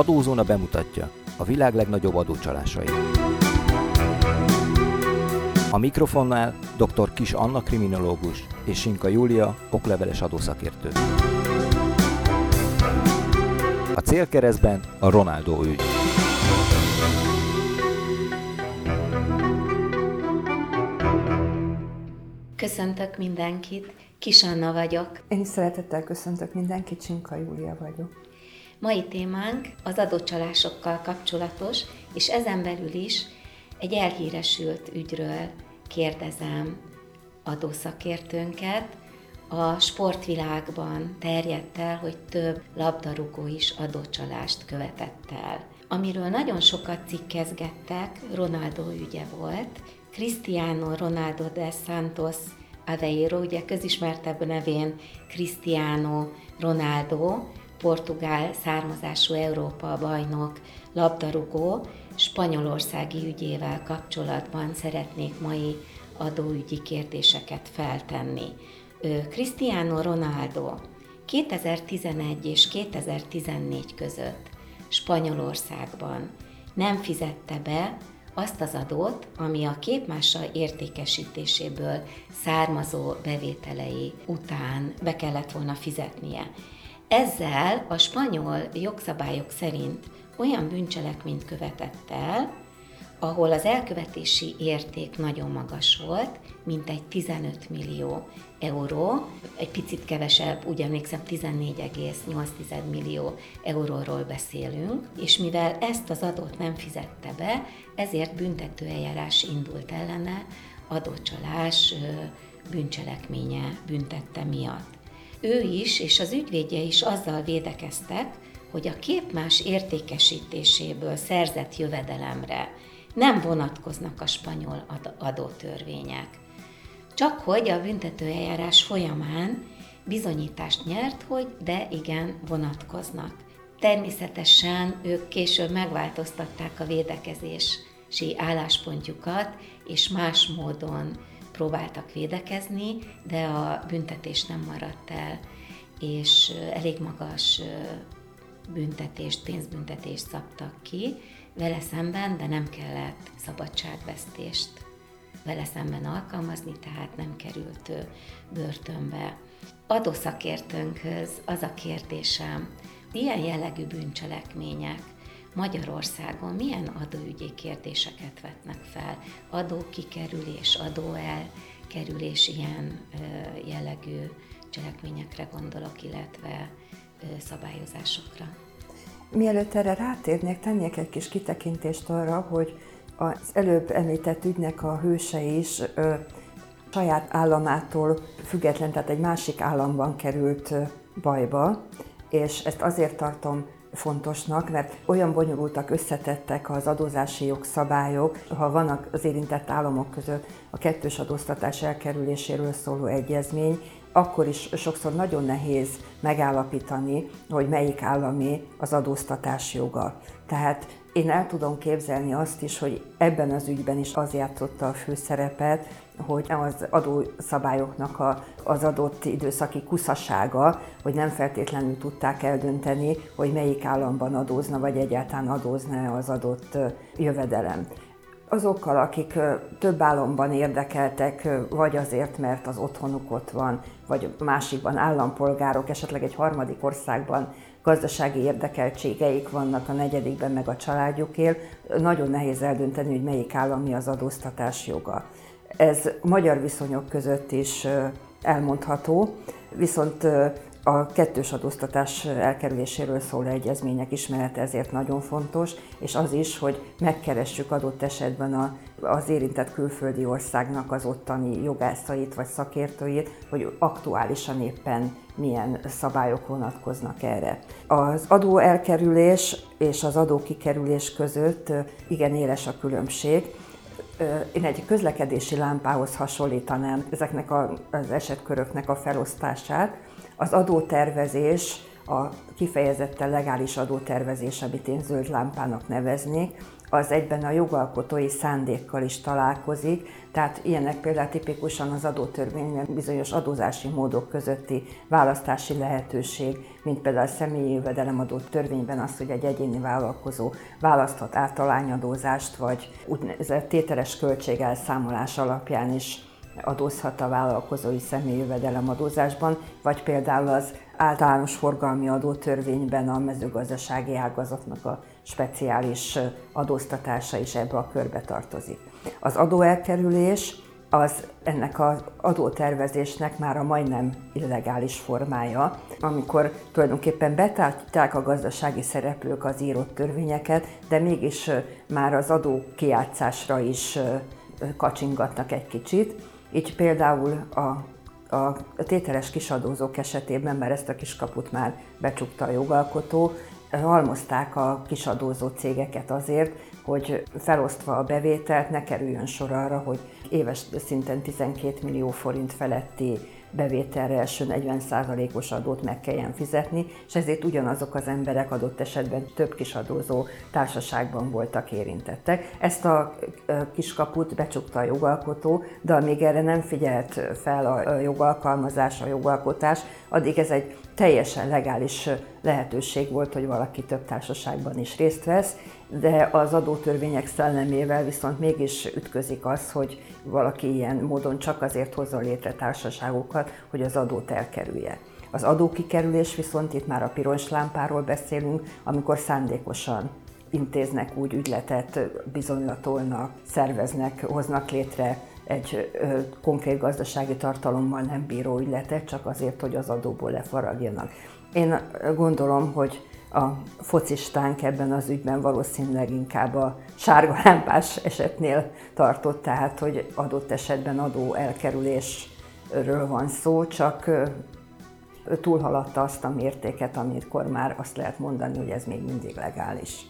Adózóna bemutatja a világ legnagyobb adócsalásait. A mikrofonnál dr. Kis Anna kriminológus és Sinka Júlia okleveles adószakértő. A célkeresztben a Ronaldo ügy. Köszöntök mindenkit, Kis Anna vagyok. Én is szeretettel köszöntök mindenkit, Csinka Júlia vagyok. Mai témánk az adócsalásokkal kapcsolatos, és ezen belül is egy elhíresült ügyről kérdezem adószakértőnket. A sportvilágban terjedt el, hogy több labdarúgó is adócsalást követett el. Amiről nagyon sokat cikkezgettek, Ronaldo ügye volt. Cristiano Ronaldo de Santos Aveiro, ugye közismertebb nevén Cristiano Ronaldo, portugál származású Európa bajnok labdarúgó spanyolországi ügyével kapcsolatban szeretnék mai adóügyi kérdéseket feltenni. Cristiano Ronaldo 2011 és 2014 között Spanyolországban nem fizette be azt az adót, ami a képmással értékesítéséből származó bevételei után be kellett volna fizetnie. Ezzel a spanyol jogszabályok szerint olyan bűncselekményt követett el, ahol az elkövetési érték nagyon magas volt, mint egy 15 millió euró, egy picit kevesebb, úgy emlékszem 14,8 millió euróról beszélünk, és mivel ezt az adót nem fizette be, ezért büntetőeljárás indult ellene, adócsalás bűncselekménye büntette miatt. Ő is és az ügyvédje is azzal védekeztek, hogy a képmás értékesítéséből szerzett jövedelemre nem vonatkoznak a spanyol adótörvények. Csak hogy a büntetőeljárás folyamán bizonyítást nyert, hogy de igen, vonatkoznak. Természetesen ők később megváltoztatták a védekezési álláspontjukat, és más módon próbáltak védekezni, de a büntetés nem maradt el, és elég magas büntetést, pénzbüntetést szabtak ki vele szemben, de nem kellett szabadságvesztést vele szemben alkalmazni, tehát nem került börtönbe. Adószakértőnkhöz az a kérdésem, ilyen jellegű bűncselekmények Magyarországon milyen adóügyi kérdéseket vetnek fel? Adókikerülés, adóelkerülés, ilyen jellegű cselekményekre gondolok, illetve szabályozásokra. Mielőtt erre rátérnék, tennék egy kis kitekintést arra, hogy az előbb említett ügynek a hőse is ö, saját államától független, tehát egy másik államban került bajba, és ezt azért tartom fontosnak, mert olyan bonyolultak, összetettek az adózási jogszabályok, ha vannak az érintett államok között a kettős adóztatás elkerüléséről szóló egyezmény, akkor is sokszor nagyon nehéz megállapítani, hogy melyik állami az adóztatás joga. Tehát én el tudom képzelni azt is, hogy ebben az ügyben is az játszotta a főszerepet, hogy az adószabályoknak a, az adott időszaki kuszasága, hogy nem feltétlenül tudták eldönteni, hogy melyik államban adózna, vagy egyáltalán adózna az adott jövedelem azokkal, akik több államban érdekeltek, vagy azért, mert az otthonuk ott van, vagy másikban állampolgárok, esetleg egy harmadik országban gazdasági érdekeltségeik vannak, a negyedikben meg a családjuk él, nagyon nehéz eldönteni, hogy melyik állami az adóztatás joga. Ez magyar viszonyok között is elmondható, viszont a kettős adóztatás elkerüléséről szóló egyezmények ismerete ezért nagyon fontos, és az is, hogy megkeressük adott esetben a, az érintett külföldi országnak az ottani jogászait vagy szakértőit, hogy aktuálisan éppen milyen szabályok vonatkoznak erre. Az adó elkerülés és az adó kikerülés között igen éles a különbség. Én egy közlekedési lámpához hasonlítanám ezeknek az esetköröknek a felosztását, az adótervezés, a kifejezetten legális adótervezés, amit én zöld lámpának neveznék, az egyben a jogalkotói szándékkal is találkozik, tehát ilyenek például tipikusan az adótörvényben bizonyos adózási módok közötti választási lehetőség, mint például a személyi jövedelemadó törvényben az, hogy egy egyéni vállalkozó választhat általányadózást, vagy úgynevezett tételes költségelszámolás alapján is adózhat a vállalkozói személyi jövedelemadózásban, vagy például az általános forgalmi adótörvényben a mezőgazdasági ágazatnak a speciális adóztatása is ebbe a körbe tartozik. Az adóelkerülés az ennek az adótervezésnek már a majdnem illegális formája, amikor tulajdonképpen betárták a gazdasági szereplők az írott törvényeket, de mégis már az adó kiátszásra is kacsingatnak egy kicsit. Így például a a tételes kisadózók esetében, mert ezt a kiskaput már becsukta a jogalkotó, halmozták a kisadózó cégeket azért, hogy felosztva a bevételt ne kerüljön sor arra, hogy éves szinten 12 millió forint feletti bevételre első 40%-os adót meg kelljen fizetni, és ezért ugyanazok az emberek adott esetben több kisadózó társaságban voltak érintettek. Ezt a kiskaput becsukta a jogalkotó, de amíg erre nem figyelt fel a jogalkalmazás, a jogalkotás, addig ez egy teljesen legális lehetőség volt, hogy valaki több társaságban is részt vesz, de az adótörvények szellemével viszont mégis ütközik az, hogy valaki ilyen módon csak azért hozza létre társaságokat, hogy az adót elkerülje. Az adókikerülés viszont itt már a piros lámpáról beszélünk, amikor szándékosan intéznek úgy ügyletet, bizonylatolnak, szerveznek, hoznak létre egy ö, konkrét gazdasági tartalommal nem bíró ügyletet, csak azért, hogy az adóból lefaragjanak. Én gondolom, hogy a focistánk ebben az ügyben valószínűleg inkább a sárga lámpás esetnél tartott, tehát hogy adott esetben adó elkerülésről van szó, csak túlhaladta azt a mértéket, amikor már azt lehet mondani, hogy ez még mindig legális.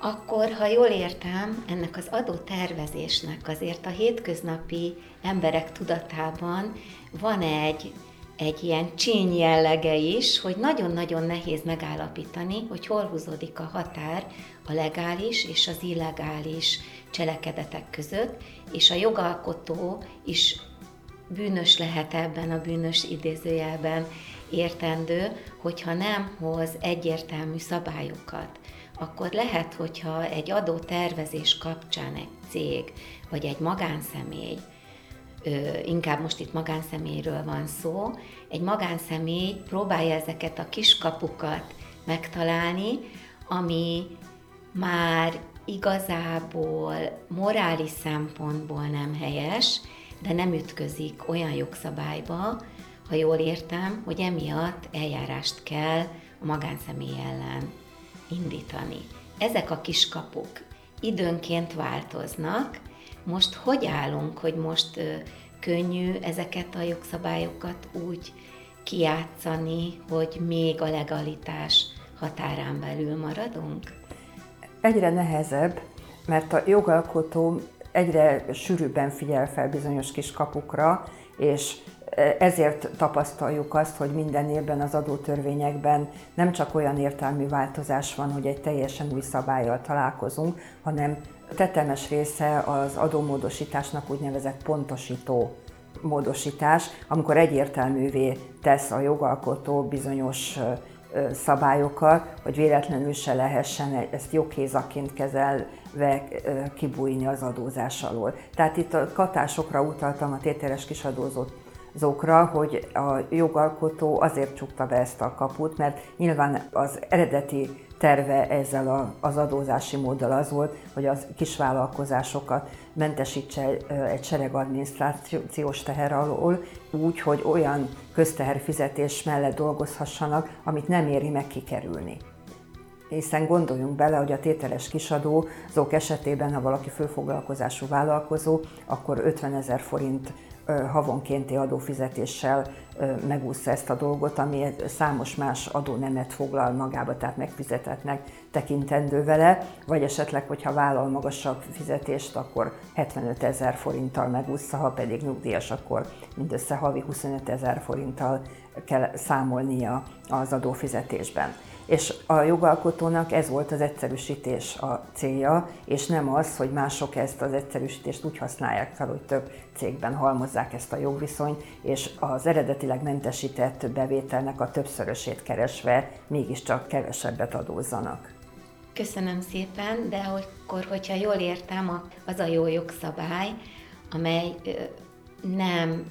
Akkor, ha jól értem, ennek az adótervezésnek azért a hétköznapi emberek tudatában van egy egy ilyen csíny jellege is, hogy nagyon-nagyon nehéz megállapítani, hogy hol húzódik a határ a legális és az illegális cselekedetek között, és a jogalkotó is bűnös lehet ebben a bűnös idézőjelben értendő, hogyha nem hoz egyértelmű szabályokat, akkor lehet, hogyha egy adó tervezés kapcsán egy cég vagy egy magánszemély inkább most itt magánszemélyről van szó, egy magánszemély próbálja ezeket a kiskapukat megtalálni, ami már igazából morális szempontból nem helyes, de nem ütközik olyan jogszabályba, ha jól értem, hogy emiatt eljárást kell a magánszemély ellen indítani. Ezek a kiskapuk időnként változnak, most hogy állunk, hogy most könnyű ezeket a jogszabályokat úgy kiátszani, hogy még a legalitás határán belül maradunk? Egyre nehezebb, mert a jogalkotó egyre sűrűbben figyel fel bizonyos kis kapukra, és ezért tapasztaljuk azt, hogy minden évben az adótörvényekben nem csak olyan értelmű változás van, hogy egy teljesen új szabályjal találkozunk, hanem tetemes része az adómódosításnak úgynevezett pontosító módosítás, amikor egyértelművé tesz a jogalkotó bizonyos szabályokat, hogy véletlenül se lehessen ezt joghézaként kezelve kibújni az adózás alól. Tehát itt a katásokra utaltam a tételes kisadózókra, hogy a jogalkotó azért csukta be ezt a kaput, mert nyilván az eredeti terve ezzel az adózási móddal az volt, hogy az kisvállalkozásokat mentesítse egy sereg adminisztrációs teher alól, úgy, hogy olyan közteherfizetés mellett dolgozhassanak, amit nem éri meg kikerülni. Hiszen gondoljunk bele, hogy a tételes kisadózók esetében, ha valaki főfoglalkozású vállalkozó, akkor 50 ezer forint havonkénti adófizetéssel megúszta ezt a dolgot, ami számos más adónemet foglal magába, tehát megfizetetnek tekintendő vele, vagy esetleg, hogyha vállal magasabb fizetést, akkor 75 ezer forinttal megúszta, ha pedig nyugdíjas, akkor mindössze havi 25 ezer forinttal kell számolnia az adófizetésben. És a jogalkotónak ez volt az egyszerűsítés a célja, és nem az, hogy mások ezt az egyszerűsítést úgy használják fel, hogy több cégben halmozzák ezt a jogviszonyt, és az eredetileg mentesített bevételnek a többszörösét keresve mégiscsak kevesebbet adózzanak. Köszönöm szépen, de akkor, hogyha jól értem, az a jó jogszabály, amely nem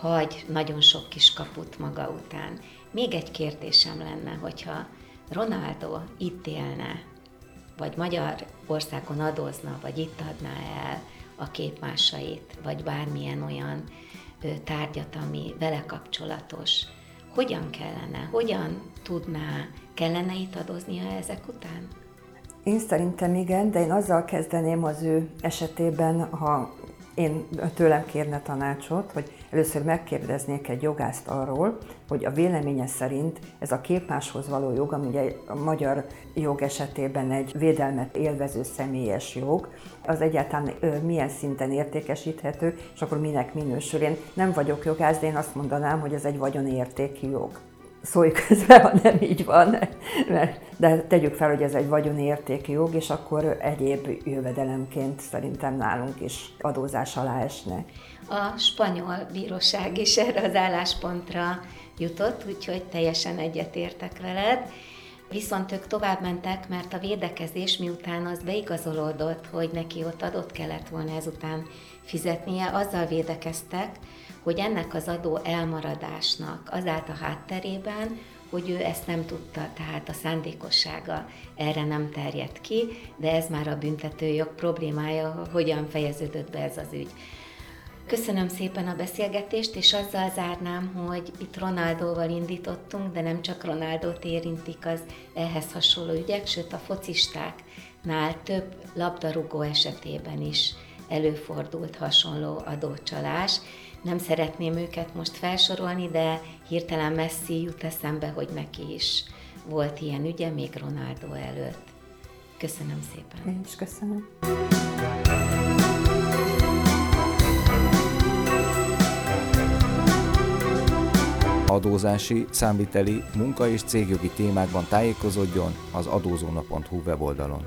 hagy nagyon sok kis kaput maga után. Még egy kérdésem lenne, hogyha Ronaldo itt élne, vagy Magyarországon adózna, vagy itt adná el a képmásait, vagy bármilyen olyan tárgyat, ami vele kapcsolatos, hogyan kellene, hogyan tudná, kellene itt adóznia ezek után? Én szerintem igen, de én azzal kezdeném az ő esetében, ha én tőlem kérne tanácsot, hogy először megkérdeznék egy jogászt arról, hogy a véleménye szerint ez a képmáshoz való jog, ami ugye a magyar jog esetében egy védelmet élvező személyes jog, az egyáltalán milyen szinten értékesíthető, és akkor minek minősül. Én nem vagyok jogász, de én azt mondanám, hogy ez egy vagyonértéki jog szólj közbe, ha nem így van, mert, de tegyük fel, hogy ez egy vagyoni értéki jog, és akkor egyéb jövedelemként szerintem nálunk is adózás alá esne. A spanyol bíróság is erre az álláspontra jutott, úgyhogy teljesen egyetértek veled. Viszont ők tovább mentek, mert a védekezés miután az beigazolódott, hogy neki ott adott kellett volna ezután fizetnie, azzal védekeztek, hogy ennek az adó elmaradásnak az állt a hátterében, hogy ő ezt nem tudta, tehát a szándékossága erre nem terjedt ki, de ez már a büntetőjog problémája, hogyan fejeződött be ez az ügy. Köszönöm szépen a beszélgetést, és azzal zárnám, hogy itt Ronaldóval indítottunk, de nem csak Ronaldót érintik az ehhez hasonló ügyek, sőt a focistáknál több labdarúgó esetében is előfordult hasonló adócsalás. Nem szeretném őket most felsorolni, de hirtelen messzi jut eszembe, hogy neki is volt ilyen ügye még Ronaldo előtt. Köszönöm szépen. Én is köszönöm. Adózási, számviteli, munka és cégjogi témákban tájékozódjon az adózóna.hu weboldalon.